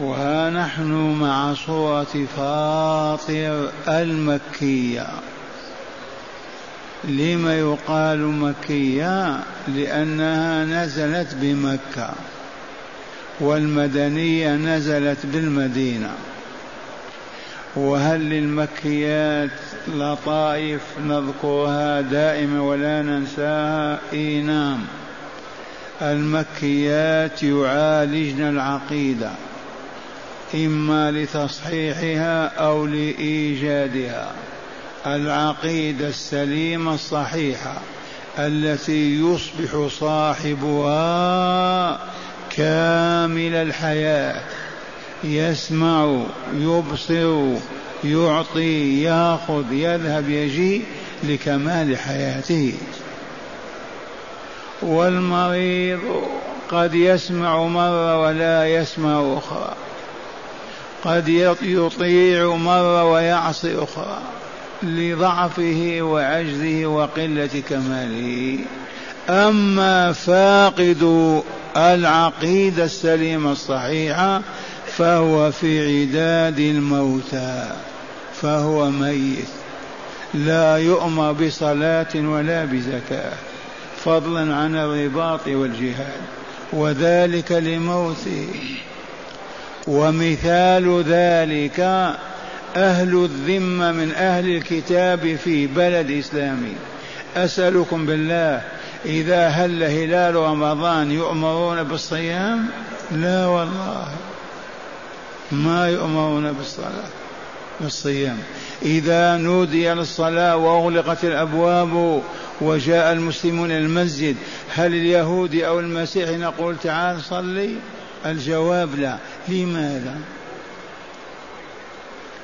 وها نحن مع سورة فاطر المكية. لم يقال مكية؟ لأنها نزلت بمكة والمدنية نزلت بالمدينة. وهل للمكيات لطائف نذكرها دائما ولا ننساها؟ إي نعم. المكيات يعالجن العقيدة. إما لتصحيحها أو لإيجادها. العقيدة السليمة الصحيحة التي يصبح صاحبها كامل الحياة. يسمع يبصر يعطي يأخذ يذهب يجي لكمال حياته. والمريض قد يسمع مرة ولا يسمع أخرى. قد يطيع مرة ويعصي أخرى لضعفه وعجزه وقلة كماله. أما فاقد العقيدة السليمة الصحيحة فهو في عداد الموتى فهو ميت. لا يؤمر بصلاة ولا بزكاة فضلا عن الرباط والجهاد وذلك لموته. ومثال ذلك أهل الذمة من أهل الكتاب في بلد إسلامي أسألكم بالله إذا هل هلال رمضان يؤمرون بالصيام؟ لا والله. ما يؤمرون بالصلاة بالصيام. إذا نودي للصلاة وأغلقت الأبواب وجاء المسلمون المسجد هل اليهودي أو المسيحي نقول تعال صلي؟ الجواب لا. لماذا؟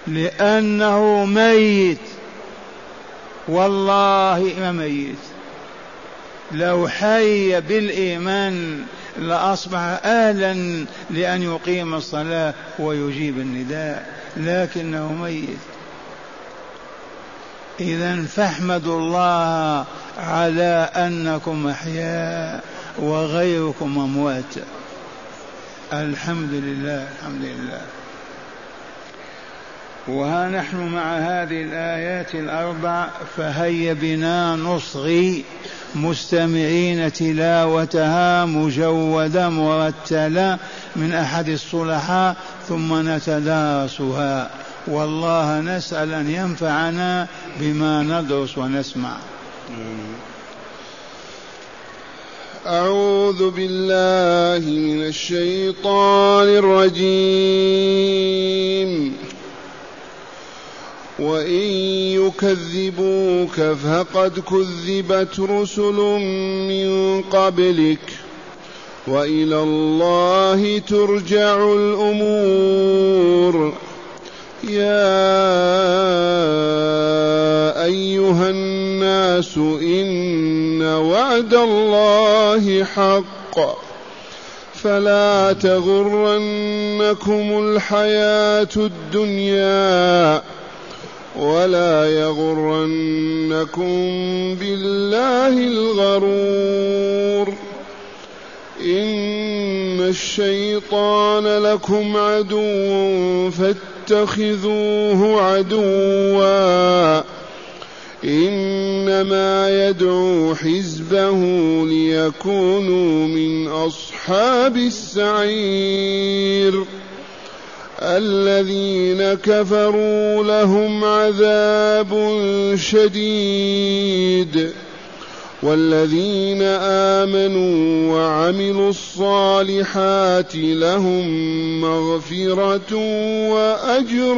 لأنه ميت. والله ما ميت. لو حي بالإيمان لأصبح أهلا لأن يقيم الصلاة ويجيب النداء. لكنه ميت. إذا فاحمدوا الله على أنكم أحياء وغيركم أموات. الحمد لله الحمد لله وها نحن مع هذه الآيات الأربع فهيا بنا نصغي مستمعين تلاوتها مجودة مرتلة من أحد الصلحاء ثم نتدارسها. والله نسأل أن ينفعنا بما ندرس ونسمع. أعوذ بالله من الشيطان الرجيم. وإن يكذبوك فقد كذبت رسل من قبلك. وإلى الله ترجع الأمور. يا أيها الناس إن وعد الله حق. فلا تغرنكم الحياة الدنيا ولا يغرنكم بالله الغرور. إن الشيطان لكم عدو فاتخذوه عدوا. إنما يدعو حزبه ليكونوا من أصحاب السعير. الذين كفروا لهم عذاب شديد. والذين آمنوا وعملوا الصالحات لهم مغفرة وأجر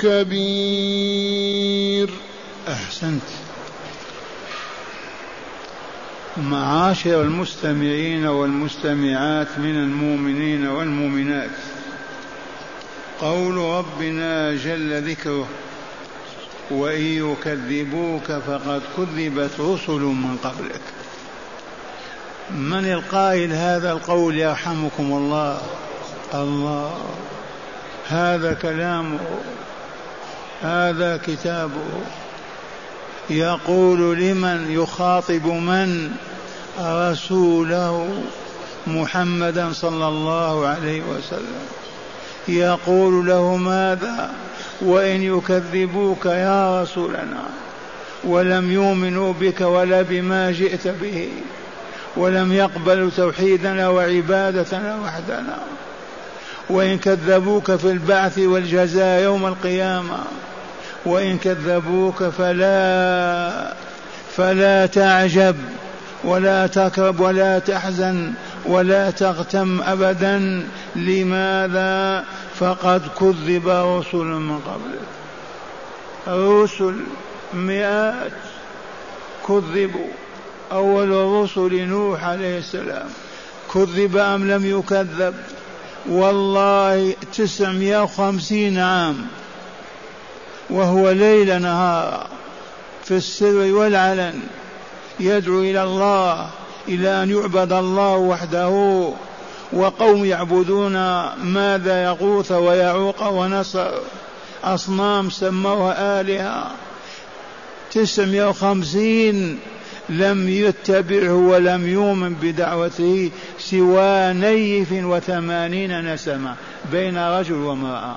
كبير. أحسنت. معاشر المستمعين والمستمعات من المؤمنين والمؤمنات. قول ربنا جل ذكره وإن يكذبوك فقد كذبت رسل من قبلك. من القائل هذا القول يرحمكم الله؟ الله. هذا كلامه. هذا كتابه. يقول لمن يخاطب من؟ رسوله محمدا صلى الله عليه وسلم. يقول له ماذا؟ وإن يكذبوك يا رسولنا ولم يؤمنوا بك ولا بما جئت به ولم يقبلوا توحيدنا وعبادتنا وحدنا. وإن كذبوك في البعث والجزاء يوم القيامة. وإن كذبوك فلا فلا تعجب ولا تكرب ولا تحزن ولا تغتم أبدا. لماذا؟ فقد كذب رسل من قبلك رسل مئات كذبوا. أول الرسل نوح عليه السلام. كذب أم لم يكذب؟ والله تسعمائة وخمسين عام. وهو ليل نهار في السر والعلن يدعو إلى الله إلى أن يعبد الله وحده وقوم يعبدون ماذا يغوث ويعوق ونصر. أصنام سموها آلهة. تسعمائة وخمسين لم يتبعه ولم يؤمن بدعوته سوى نيف وثمانين نسمة بين رجل وامرأة.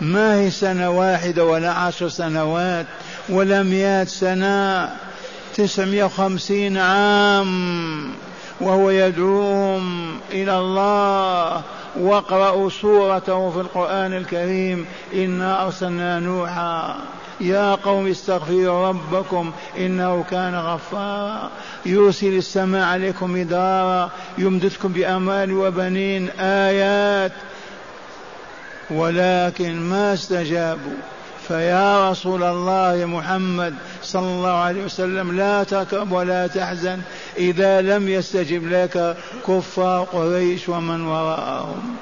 ما هي سنة واحدة ولا عشر سنوات ولا مئات سنة. تسعمائة وخمسين عام وهو يدعوهم إلى الله. واقرأوا سورته في القرآن الكريم. إنا أرسلنا نوحا. يا قوم استغفروا ربكم إنه كان غفارا. يرسل السماء عليكم مدارا. يمددكم بأموال وبنين. آيات. ولكن ما استجابوا. فيا رسول الله محمد صلى الله عليه وسلم لا تكرب ولا تحزن إذا لم يستجب لك كفار قريش ومن وراءهم.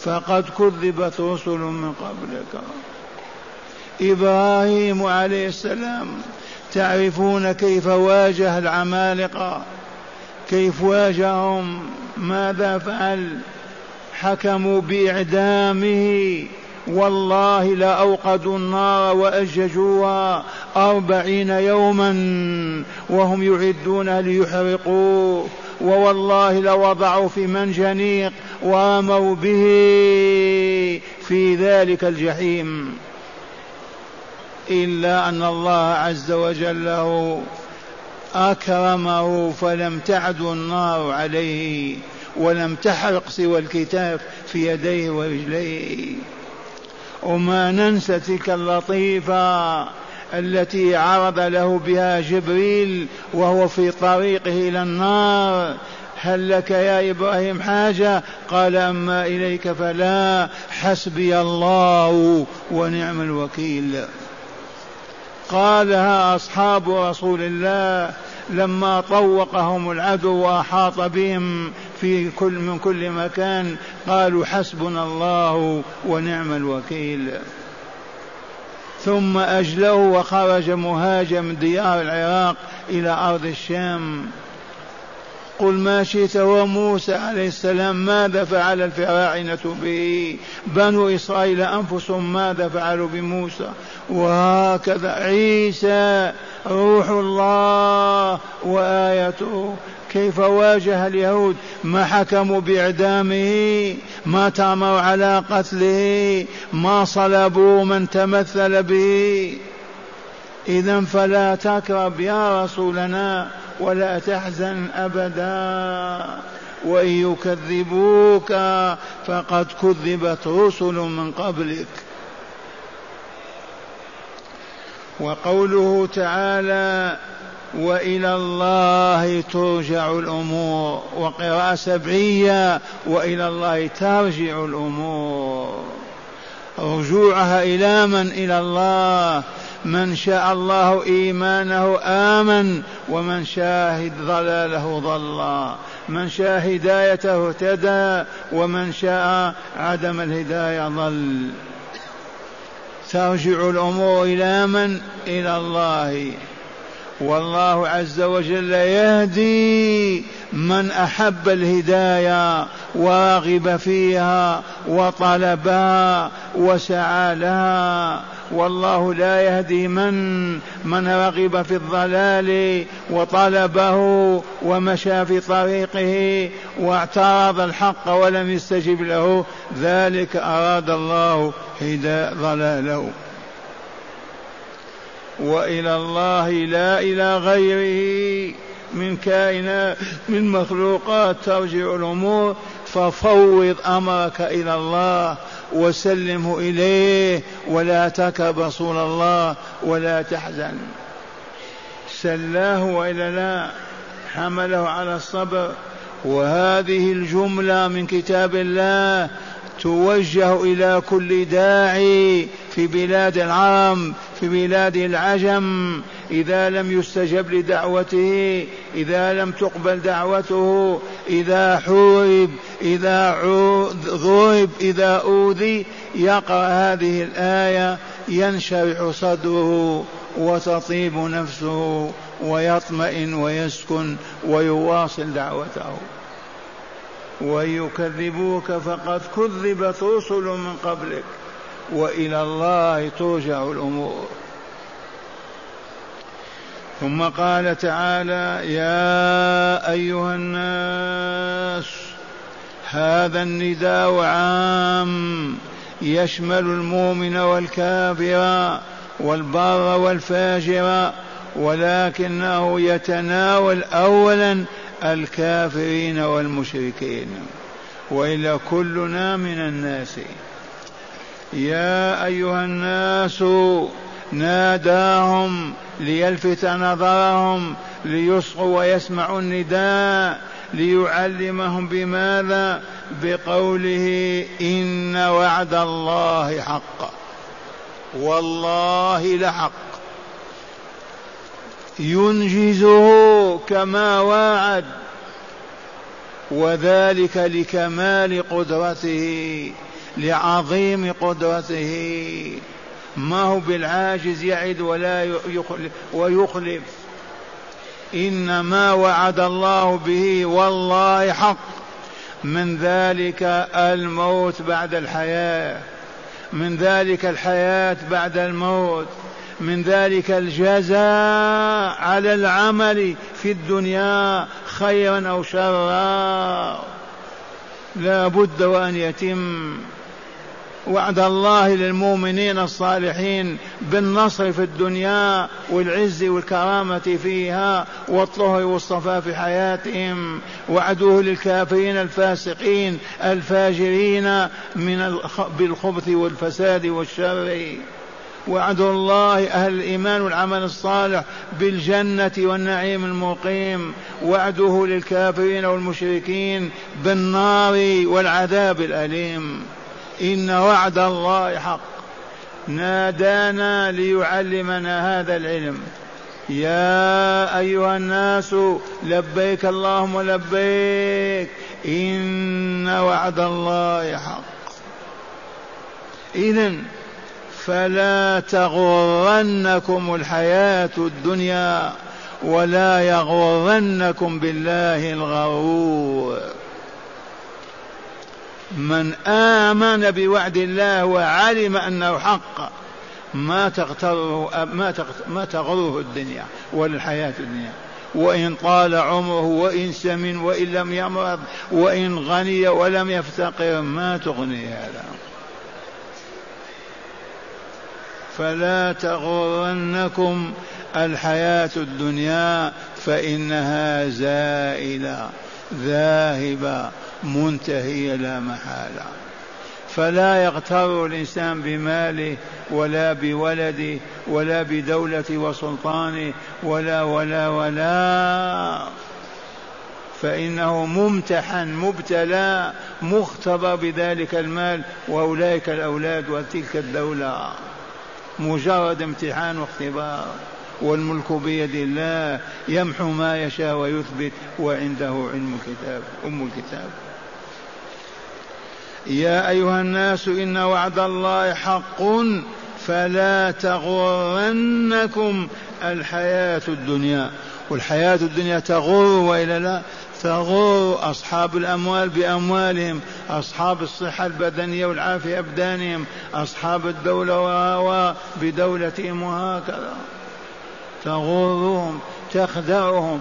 فقد كذبت رسل من قبلك. إبراهيم عليه السلام تعرفون كيف واجه العمالقة؟ كيف واجههم؟ ماذا فعل؟ حكموا بإعدامه والله لأوقدوا النار وأججوها أربعين يوما وهم يعدون ليحرقوه ووالله لوضعوا في منجنيق ورموا به في ذلك الجحيم. إلا أن الله عز وجل أكرمه فلم تعد النار عليه ولم تحرق سوى الكتاب في يديه ورجليه. وما ننسى تلك اللطيفة التي عرض له بها جبريل وهو في طريقه إلى النار. هل لك يا إبراهيم حاجة؟ قال أما إليك فلا حسبي الله ونعم الوكيل. قالها أصحاب رسول الله لما طوقهم العدو وأحاط بهم في كل من كل مكان قالوا حسبنا الله ونعم الوكيل. ثم أجله وخرج مهاجم ديار العراق إلى أرض الشام. قل ما شئت وموسى عليه السلام ماذا فعل الفراعنة به؟ بنو إسرائيل أنفسهم ماذا فعلوا بموسى؟ وهكذا عيسى روح الله وآيته كيف واجه اليهود؟ ما حكموا بإعدامه ما تامروا على قتله ما صلبوا من تمثل به. إذا فلا تكرب يا رسولنا. ولا تحزن أبدا. وإن يكذبوك فقد كذبت رسل من قبلك. وقوله تعالى وإلى الله ترجع الأمور. وقراءة سبعية وإلى الله ترجع الأمور. رجوعها إلى من؟ إلى الله. من شاء الله إيمانه آمن ومن شاهد ضلاله ضل. من شاء هدايته اهتدى ومن شاء عدم الهداية ضل. ترجع الأمور إلى من؟ إلى الله. والله عز وجل يهدي من أحب الهداية ورغب فيها وطلبها وسعى لها. والله لا يهدي من من رغب في الضلال وطلبه ومشى في طريقه واعترض الحق ولم يستجب له. ذلك أراد الله هداء ضلاله. وإلى الله لا إلى غيره. من كائنات من مخلوقات ترجع الأمور ففوض أمرك إلى الله وسلمه إليه ولا تكب رسول الله ولا تحزن. سلاه وإلا لا حمله على الصبر. وهذه الجملة من كتاب الله توجه إلى كل داعي في بلاد العرب في بلاد العجم. إذا لم يستجب لدعوته إذا لم تقبل دعوته إذا حورب إذا ضرب إذا أوذي يقرأ هذه الآية ينشرح صدره وتطيب نفسه ويطمئن ويسكن ويواصل دعوته. ويكذبوك فقد كذبت رسل من قبلك وإلى الله ترجع الأمور. ثم قال تعالى يا أيها الناس هذا النداء عام يشمل المؤمن والكافر والبر والفاجر ولكنه يتناول اولا الكافرين والمشركين. والا كلنا من الناس. يا أيها الناس ناداهم ليلفت نظرهم ليصغوا ويسمعوا النداء ليعلمهم بماذا؟ بقوله إن وعد الله حق. والله لحق. ينجزه كما وعد وذلك لكمال قدرته لعظيم قدرته. ما هو بالعاجز يعد ولا يخلف ويخلف. إنما وعد الله به والله حق. من ذلك الموت بعد الحياة. من ذلك الحياة بعد الموت. من ذلك الجزاء على العمل في الدنيا خيرا أو شرا. لا بد وأن يتم وعد الله للمؤمنين الصالحين بالنصر في الدنيا والعز والكرامة فيها والطهر والصفاء في حياتهم. وعدوه للكافرين الفاسقين الفاجرين من بالخبث والفساد والشر. وعد الله أهل الإيمان والعمل الصالح بالجنة والنعيم المقيم. وعده للكافرين والمشركين بالنار والعذاب الأليم. إن وعد الله حق. نادانا ليعلمنا هذا العلم. يا أيها الناس لبيك اللهم لبيك. إن وعد الله حق. إذا فلا تغرنكم الحياة الدنيا ولا يغرنكم بالله الغرور. من آمن بوعد الله وعلم أنه حق ما تغتره ما ما تغره الدنيا ولا الحياة الدنيا. وإن طال عمره وإن سمن وإن لم يمرض وإن غني ولم يفتقر ما تغني هذا. فلا تغرنكم الحياة الدنيا فإنها زائلة ذاهبة منتهية لا محالة. فلا يغتر الإنسان بماله ولا بولده ولا بدولة وسلطانه ولا ولا ولا. فإنه ممتحن مبتلى مختبر بذلك المال وأولئك الأولاد وتلك الدولة. مجرد امتحان واختبار والملك بيد الله يمحو ما يشاء ويثبت وعنده علم الكتاب أم الكتاب. يا أيها الناس إن وعد الله حق فلا تغرنكم الحياة الدنيا. والحياة الدنيا تغر وإلا لا تغر أصحاب الأموال بأموالهم أصحاب الصحة البدنية والعافية أبدانهم أصحاب الدولة بدولتهم وهكذا. تغرهم تخدعهم.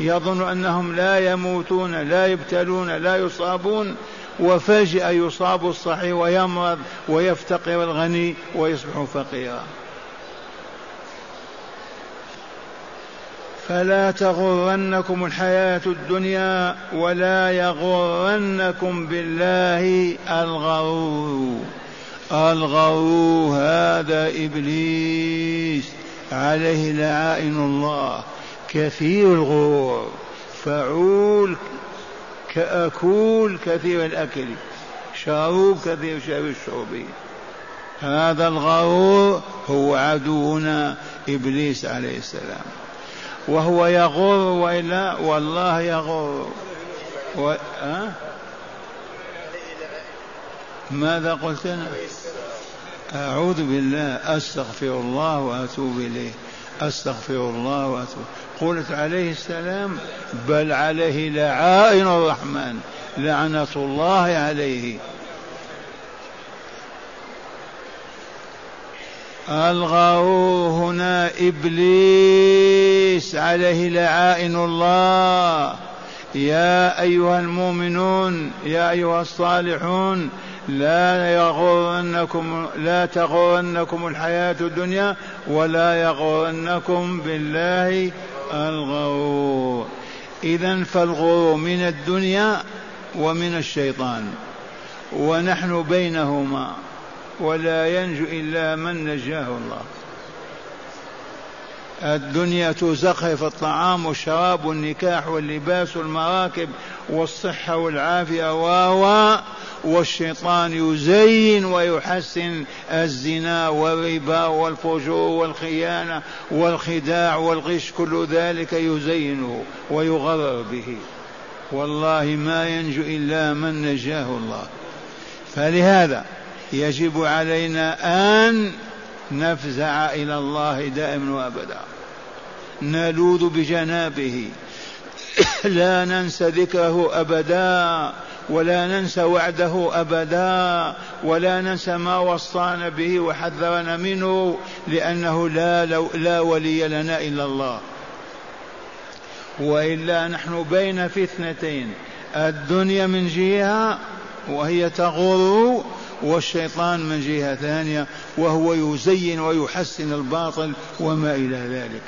يظن أنهم لا يموتون لا يبتلون لا يصابون وفجأة يصاب الصحيح ويمرض ويفتقر الغني ويصبح فقيرا. فلا تغرنكم الحياة الدنيا ولا يغرنكم بالله الغرور. الغرور هذا إبليس عليه لعائن الله. كثير الغرور. فعول كأكول كثير الأكل. شروب كثير شرب الشرب. هذا الغرور هو عدونا إبليس عليه السلام. وهو يغر وإلا والله يغر و... أه؟ ماذا قلت أنا أعوذ بالله أستغفر الله وأتوب إليه. أستغفر الله وأتوب. قلت عليه السلام بل عليه لعائن الرحمن لعنة الله عليه. الغرور هنا إبليس عليه لعائن الله. يا أيها المؤمنون يا أيها الصالحون لا يغرنكم لا تغرنكم الحياة الدنيا ولا يغرنكم بالله الغرور. إذا فالغرور من الدنيا ومن الشيطان ونحن بينهما ولا ينجو إلا من نجاه الله. الدنيا تزخرف الطعام والشراب والنكاح واللباس والمراكب والصحة والعافية و والشيطان يزين ويحسن الزنا والربا والفجور والخيانة والخداع والغش كل ذلك يزينه ويغرر به. والله ما ينجو إلا من نجاه الله. فلهذا يجب علينا أن نفزع إلى الله دائما وأبدا. نلوذ بجنابه. لا ننسى ذكره أبدا ولا ننسى وعده أبدا ولا ننسى ما وصانا به وحذرنا منه لأنه لا, لا ولي لنا إلا الله. وإلا نحن بين فتنتين الدنيا من جهة وهي تغر والشيطان من جهة ثانية وهو يزين ويحسن الباطل وما إلى ذلك.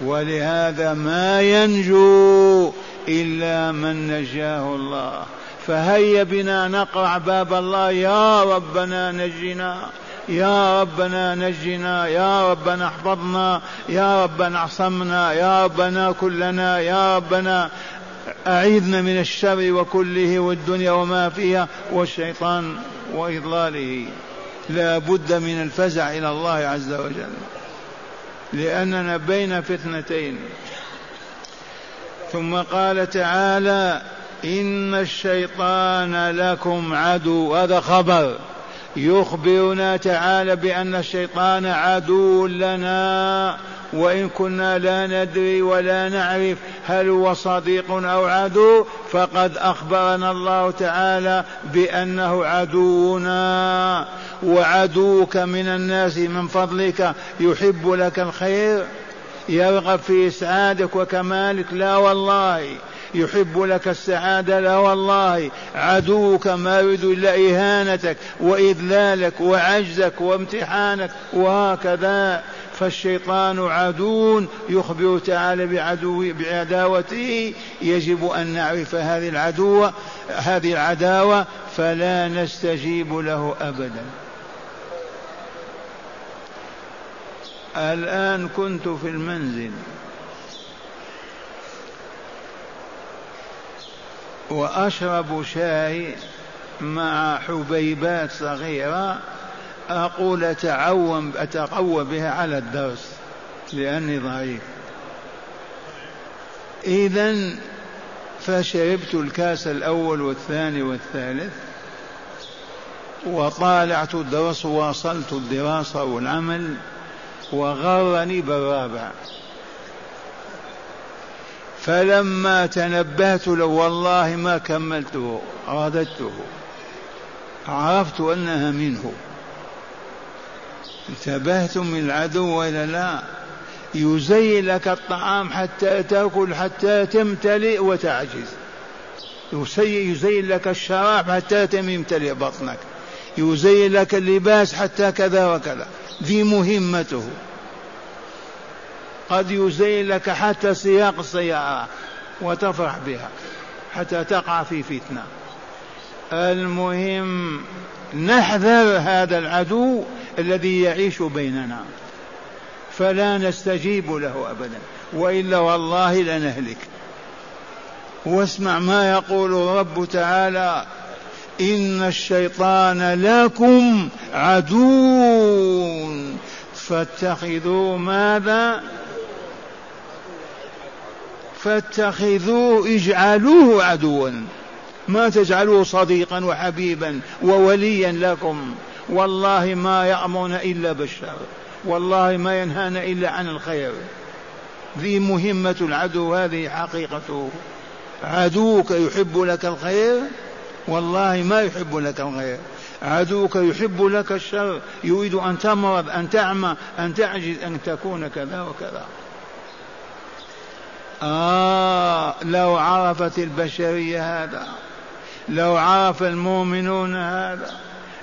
ولهذا ما ينجو إلا من نجاه الله. فهيا بنا نقرع باب الله. يا ربنا نجنا. يا ربنا نجنا. يا ربنا احفظنا. يا ربنا اعصمنا. يا ربنا كلنا. يا ربنا أعيذنا من الشر وكله والدنيا وما فيها والشيطان وإضلاله. لا بد من الفزع إلى الله عز وجل. لأننا بين فتنتين. ثم قال تعالى إن الشيطان لكم عدو. هذا خبر. يخبرنا تعالى بأن الشيطان عدو لنا. وإن كنا لا ندري ولا نعرف هل هو صديق أو عدو فقد أخبرنا الله تعالى بأنه عدونا. وعدوك من الناس من فضلك يحب لك الخير يرغب في إسعادك وكمالك لا والله. يحب لك السعادة لا والله. عدوك ما يريد إلا إهانتك وإذلالك وعجزك وامتحانك وهكذا. فالشيطان عدو يخبر تعالى بعدو بعداوته. يجب أن نعرف هذه العدوة هذه العداوة فلا نستجيب له أبدا. الآن كنت في المنزل. وأشرب شاي مع حبيبات صغيرة. أقول أتعوم أتقوى بها على الدرس لأني ضعيف. إذا فشربت الكاس الأول والثاني والثالث. وطالعت الدرس واصلت الدراسة والعمل. وغرني بالرابع فلما تنبهت له والله ما كملته رددته عرفت أنها منه. انتبهتم من العدو وإلا لا. يزين لك الطعام حتى تأكل حتى تمتلئ وتعجز. يزين لك الشراب حتى يمتلئ بطنك. يزين لك اللباس حتى كذا وكذا. ذي مهمته. قد يزين لك حتى سياق السيارة وتفرح بها حتى تقع في فتنة. المهم نحذر هذا العدو الذي يعيش بيننا. فلا نستجيب له ابدا وإلا والله لنهلك. واسمع ما يقول الرب تعالى إن الشيطان لكم عدو فاتخذوا ماذا؟ فاتخذوه اجعلوه عدوا. ما تجعلوه صديقا وحبيبا ووليا لكم. والله ما يأمرنا إلا بالشر. والله ما ينهانا إلا عن الخير. ذي مهمة العدو هذه حقيقته. عدوك يحب لك الخير. والله ما يحب لك الخير عدوك يحب لك الشر. يريد أن تمرض أن تعمى أن تعجز أن تكون كذا وكذا. آه لو عرفت البشرية هذا لو عرف المؤمنون هذا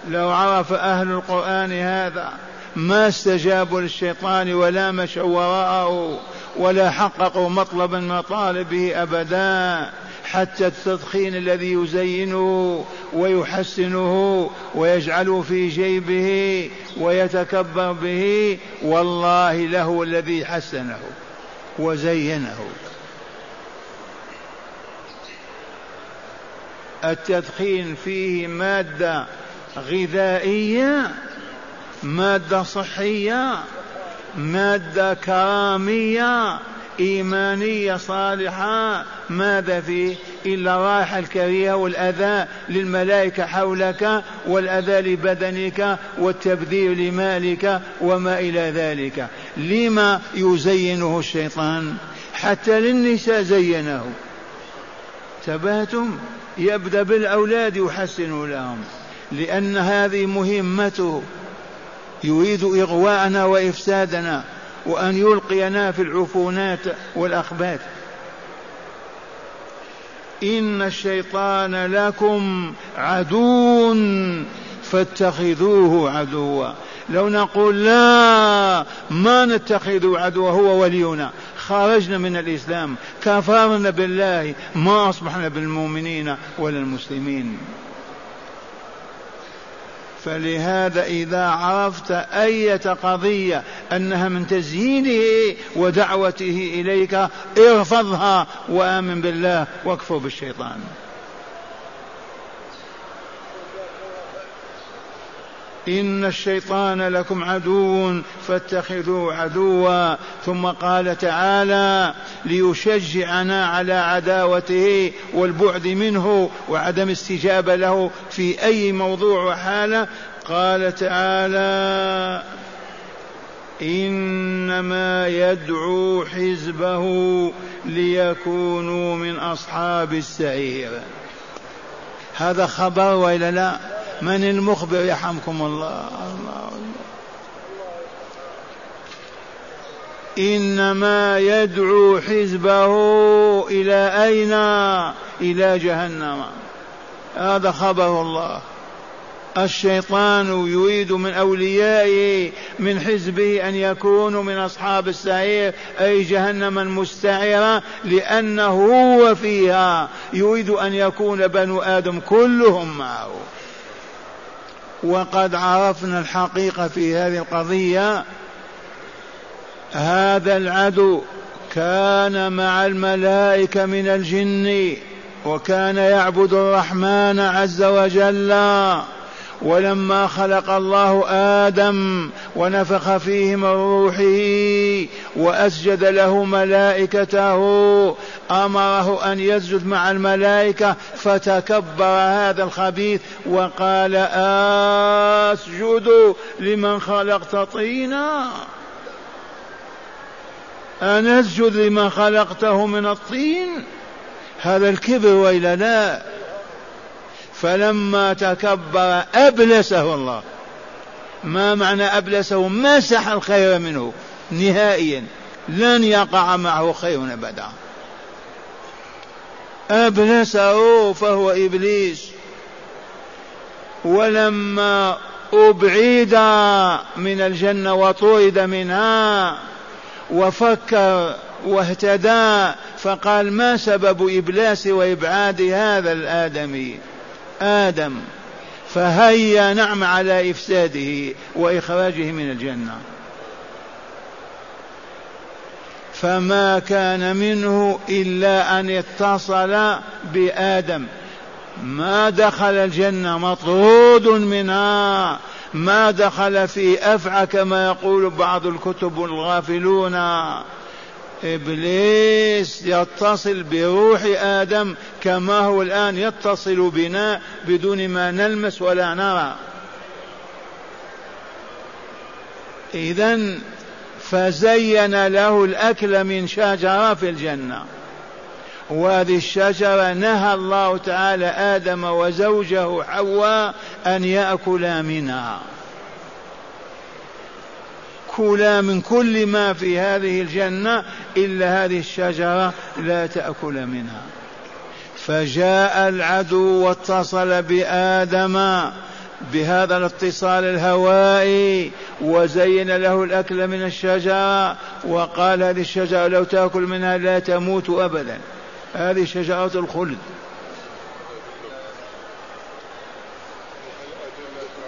لو عرف أهل القرآن هذا ما استجابوا للشيطان ولا مشوا وراءه ولا حققوا مطلبا مطالبه أبدا. حتى التدخين الذي يزينه ويحسنه ويجعله في جيبه ويتكبر به والله له الذي حسنه وزينه. التدخين فيه مادة غذائية مادة صحية مادة كرامية إيمانية صالحة. ماذا فيه؟ إلا الرائحة الكريهة والأذى للملائكة حولك والأذى لبدنك والتبذير لمالك وما إلى ذلك. لما يزينه الشيطان؟ حتى للنساء زينه. تباتم. يبدأ بالأولاد يحسن لهم. لأن هذه مهمته. يريد إغواءنا وإفسادنا. وأن يلقينا في العفونات والأخبات. إن الشيطان لكم عدو فاتخذوه عدوا. لو نقول لا ما نتخذ عدوا هو ولينا. خرجنا من الإسلام. كفرنا بالله ما أصبحنا بالمؤمنين ولا المسلمين. فلهذا إذا عرفت أية قضية أنها من تزيينه ودعوته إليك ارفضها وآمن بالله واكفر بالشيطان. إن الشيطان لكم عدو فاتخذوه عدوا. ثم قال تعالى ليشجعنا على عداوته والبعد منه وعدم استجابة له في أي موضوع وحالة. قال تعالى إنما يدعو حزبه ليكونوا من أصحاب السعير. هذا خبر وإلا لا؟ من المخبر يرحمكم الله. الله. إنما يدعو حزبه إلى أين؟ إلى جهنم. هذا خبر الله. الشيطان يريد من أوليائه من حزبه أن يكونوا من أصحاب السعير أي جهنم المستعرة لأنه هو فيها. يريد أن يكون بنو آدم كلهم معه. وقد عرفنا الحقيقة في هذه القضية. هذا العدو كان مع الملائكة من الجن وكان يعبد الرحمن عز وجل. ولما خلق الله آدم ونفخ فيه من روحه وأسجد له ملائكته أمره أن يسجد مع الملائكة فتكبر هذا الخبيث وقال أسجد لمن خلقت طينا. أن أسجد لمن خلقته من الطين. هذا الكبر وإلا لا. فلما تكبر أبلسه الله. ما معنى أبلسه؟ مسح الخير منه. نهائيا. لن يقع معه خير أبدا. أبلسه فهو إبليس. ولما أبعد من الجنة وطرد منها وفكر واهتدى فقال ما سبب إبلاس وإبعاد هذا الآدمي؟ آدم فهيا نعم على إفساده وإخراجه من الجنة. فما كان منه إلا أن اتصل بآدم. ما دخل الجنة مطرود منها ما دخل في أفعى كما يقول بعض الكتب الغافلون. إبليس يتصل بروح آدم كما هو الآن يتصل بنا بدون ما نلمس ولا نرى. إذا فزين له الأكل من شجرة في الجنة. وهذه الشجرة نهى الله تعالى آدم وزوجه حواء أن يأكلا منها. كلا من كل ما في هذه الجنة إلا هذه الشجرة لا تأكل منها. فجاء العدو واتصل بآدم بهذا الاتصال الهوائي وزين له الأكل من الشجرة وقال هذه الشجرة لو تأكل منها لا تموت أبدا. هذه شجرة الخلد.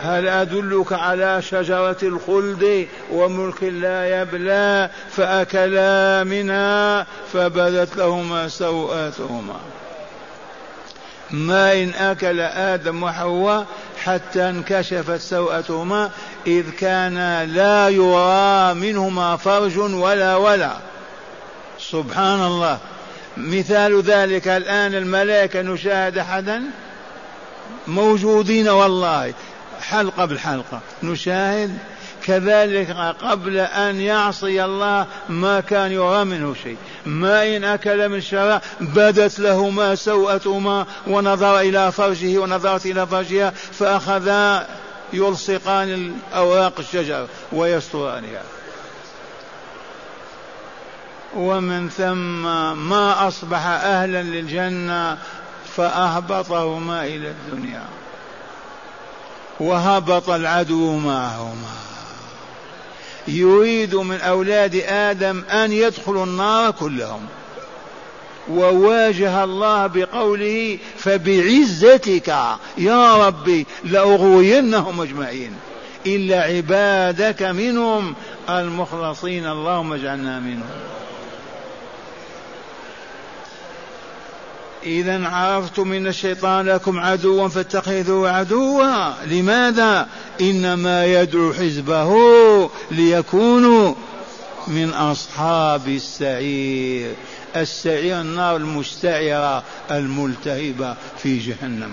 هل أدلك على شجرة الخلد وملك لا يبلى فأكلا منها فبدت لهما سوآتهما ما إن أكل آدم وحواء حتى انكشفت سوءتهما إذ كان لا يرى منهما فرج ولا ولا. سبحان الله. مثال ذلك الآن الملائكة نشاهد أحدا؟ موجودين والله. حلقة بالحلقة نشاهد كذلك قبل أن يعصي الله ما كان يرى منه شيء. ما إن أكل من شراء بدت لهما سوءتهما ونظر إلى فرجه ونظرت إلى فرجها فأخذا يلصقان أوراق الشجر ويسترانها. ومن ثم ما أصبح أهلا للجنة فأهبطهما إلى الدنيا. وهبط العدو معهما. يريد من أولاد آدم أن يدخلوا النار كلهم. وواجه الله بقوله فبعزتك يا ربي لأغوينهم أجمعين. إلا عبادك منهم المخلصين اللهم اجعلنا منهم. إذا عرفتم من الشيطان لكم عدوا فاتخذوه عدوا. لماذا؟ إنما يدعو حزبه ليكونوا من أصحاب السعير. السعير النار المستعرة الملتهبة في جهنم.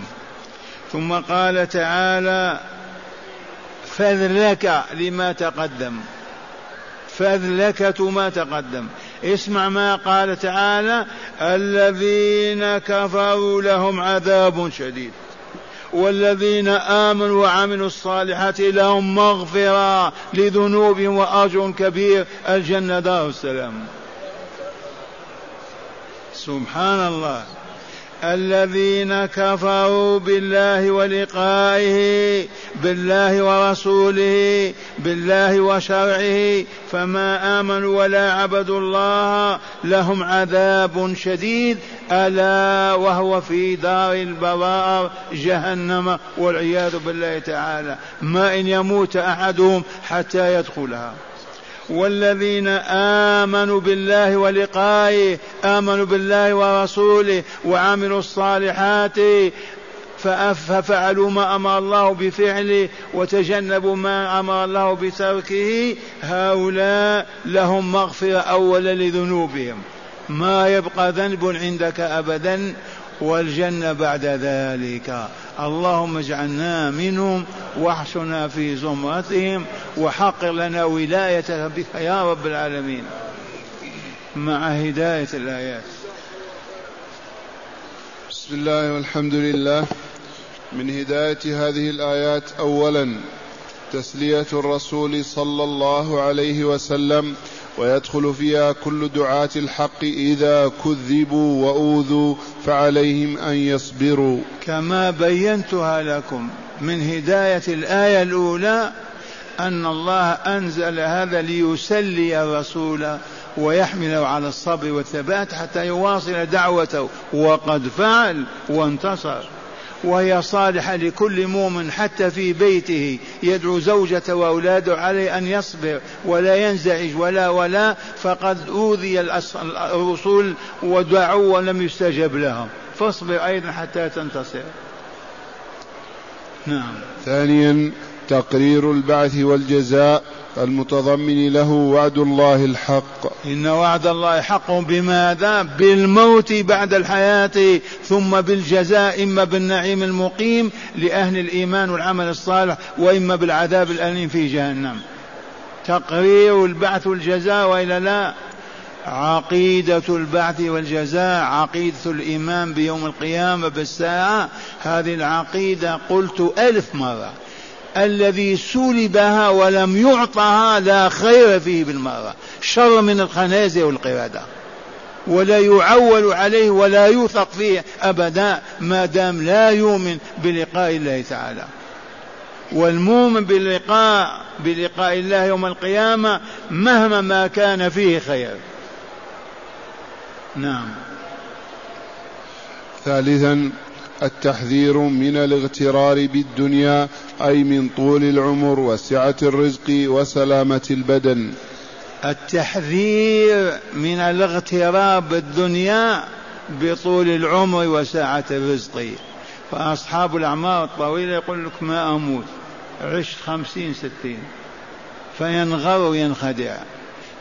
ثم قال تعالى فذلك لما تقدم. فذلكة ما تقدم. اسمع ما قال تعالى الذين كفروا لهم عذاب شديد. والذين آمنوا وعملوا الصالحات لهم مغفرة لذنوبهم وأجر كبير. الجنة دار السلام. سبحان الله. الذين كفروا بالله ولقائه بالله ورسوله بالله وشرعه فما آمنوا ولا عبدوا الله لهم عذاب شديد ألا وهو في دار البوار جهنم والعياذ بالله تعالى. ما إن يموت أحدهم حتى يدخلها. والذين آمنوا بالله ولقائه آمنوا بالله ورسوله وعملوا الصالحات ففعلوا ما أمر الله بفعله وتجنبوا ما أمر الله بتركه هؤلاء لهم مغفرة أولا لذنوبهم. ما يبقى ذنب عندك أبدا والجنة بعد ذلك. اللهم اجعلنا منهم واحشنا في زمرتهم وحقق لنا ولايتك بك يا رب العالمين. مع هداية الآيات. بسم الله والحمد لله. من هداية هذه الآيات أولا تسلية الرسول صلى الله عليه وسلم ويدخل فيها كل دعاة الحق إذا كذبوا وأوذوا فعليهم أن يصبروا. كما بينتها لكم من هداية الآية الأولى أن الله أنزل هذا ليسلي الرسول ويحمله على الصبر والثبات حتى يواصل دعوته. وقد فعل وانتصر. وهي صالحة لكل مؤمن حتى في بيته. يدعو زوجته وأولاده عليه أن يصبر ولا ينزعج ولا ولا. فقد أوذي الرسل ودعوا ولم يستجب لهم. فاصبر أيضا حتى تنتصر. نعم. ثانيا تقرير البعث والجزاء. المتضمن له وعد الله الحق. إن وعد الله حق بماذا بالموت بعد الحياة ثم بالجزاء إما بالنعيم المقيم لأهل الإيمان والعمل الصالح وإما بالعذاب الأليم في جهنم. تقرير البعث والجزاء وإلا لا؟ عقيدة البعث والجزاء عقيدة الإيمان بيوم القيامة بالساعة. هذه العقيدة قلت ألف مرة. الذي سلبها ولم يعطها لا خير فيه بالمرة. شر من الخنازير والقردة ولا يعول عليه ولا يوثق فيه أبدا ما دام لا يؤمن بلقاء الله تعالى. والمؤمن بلقاء بلقاء الله يوم القيامة مهما ما كان فيه خير. نعم. ثالثا التحذير من الاغترار بالدنيا أي من طول العمر وسعة الرزق وسلامة البدن. التحذير من الاغترار بالدنيا بطول العمر وسعة الرزق. فأصحاب الأعمار الطويلة يقول لك ما أموت. عشت خمسين ستين. فينغر وينخدع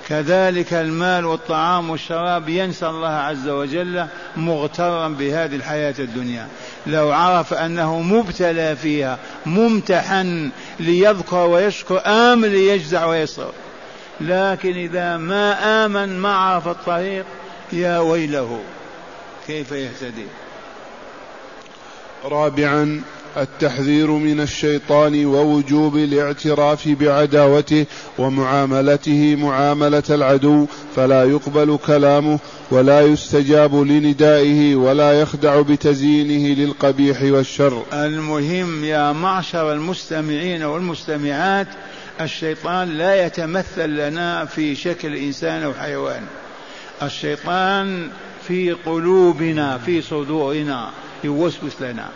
كذلك المال والطعام والشراب ينسى الله عز وجل مغترا بهذه الحياة الدنيا. لو عرف أنه مبتلى فيها ممتحن ليذكر ويشكر آمن ليجزع ويصر لكن إذا ما آمن ما عرف الطريق يا ويله كيف يهتدي؟ رابعا التحذير من الشيطان ووجوب الاعتراف بعداوته ومعاملته معاملة العدو فلا يقبل كلامه ولا يستجاب لندائه ولا يخدع بتزيينه للقبيح والشر. المهم يا معشر المستمعين والمستمعات الشيطان لا يتمثل لنا في شكل إنسان أو حيوان. الشيطان في قلوبنا في صدورنا يوسوس لنا.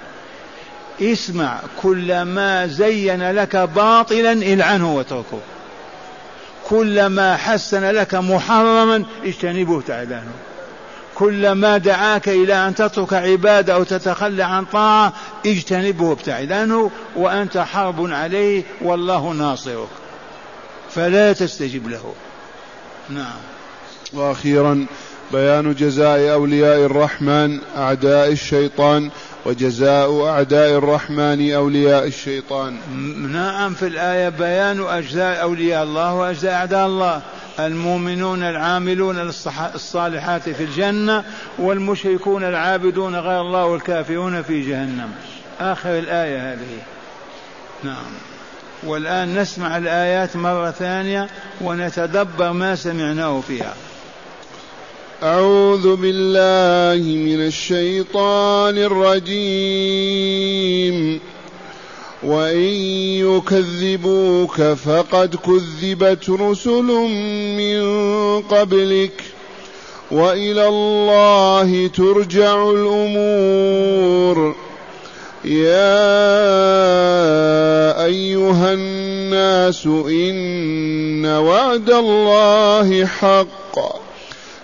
اسمع كلما زين لك باطلا العنه واتركه. كلما حسن لك محرما اجتنبه عنه كلما دعاك إلى أن تترك عبادة أو تتخلى عن طاعة اجتنبه وابتعد عنه وأنت حرب عليه والله ناصرك. فلا تستجب له. نعم. وأخيرا بيان جزاء أولياء الرحمن أعداء الشيطان وجزاء أعداء الرحمن أولياء الشيطان. نعم في الآية بيان أجزاء أولياء الله وأجزاء أعداء الله. المؤمنون العاملون الصالحات في الجنة والمشركون العابدون غير الله والكافرون في جهنم. آخر الآية هذه. نعم. والآن نسمع الآيات مرة ثانية ونتدبر ما سمعناه فيها. أعوذ بالله من الشيطان الرجيم. وإن يكذبوك فقد كذبت رسل من قبلك. وإلى الله ترجع الأمور. يا أيها الناس إن وعد الله حق.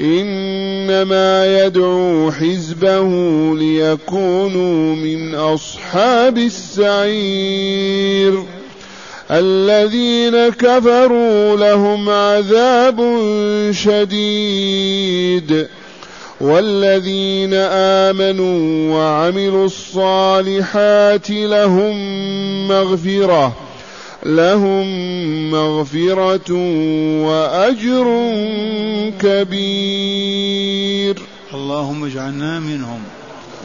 إنما يدعو حزبه ليكونوا من أصحاب السعير. الذين كفروا لهم عذاب شديد. والذين آمنوا وعملوا الصالحات لهم مغفرة. لهم مغفرة وأجر كبير. اللهم اجعلنا منهم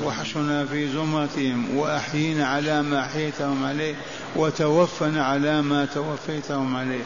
واحشنا في زمرتهم واحينا على ما احييتهم عليه وتوفنا على ما توفيتهم عليه.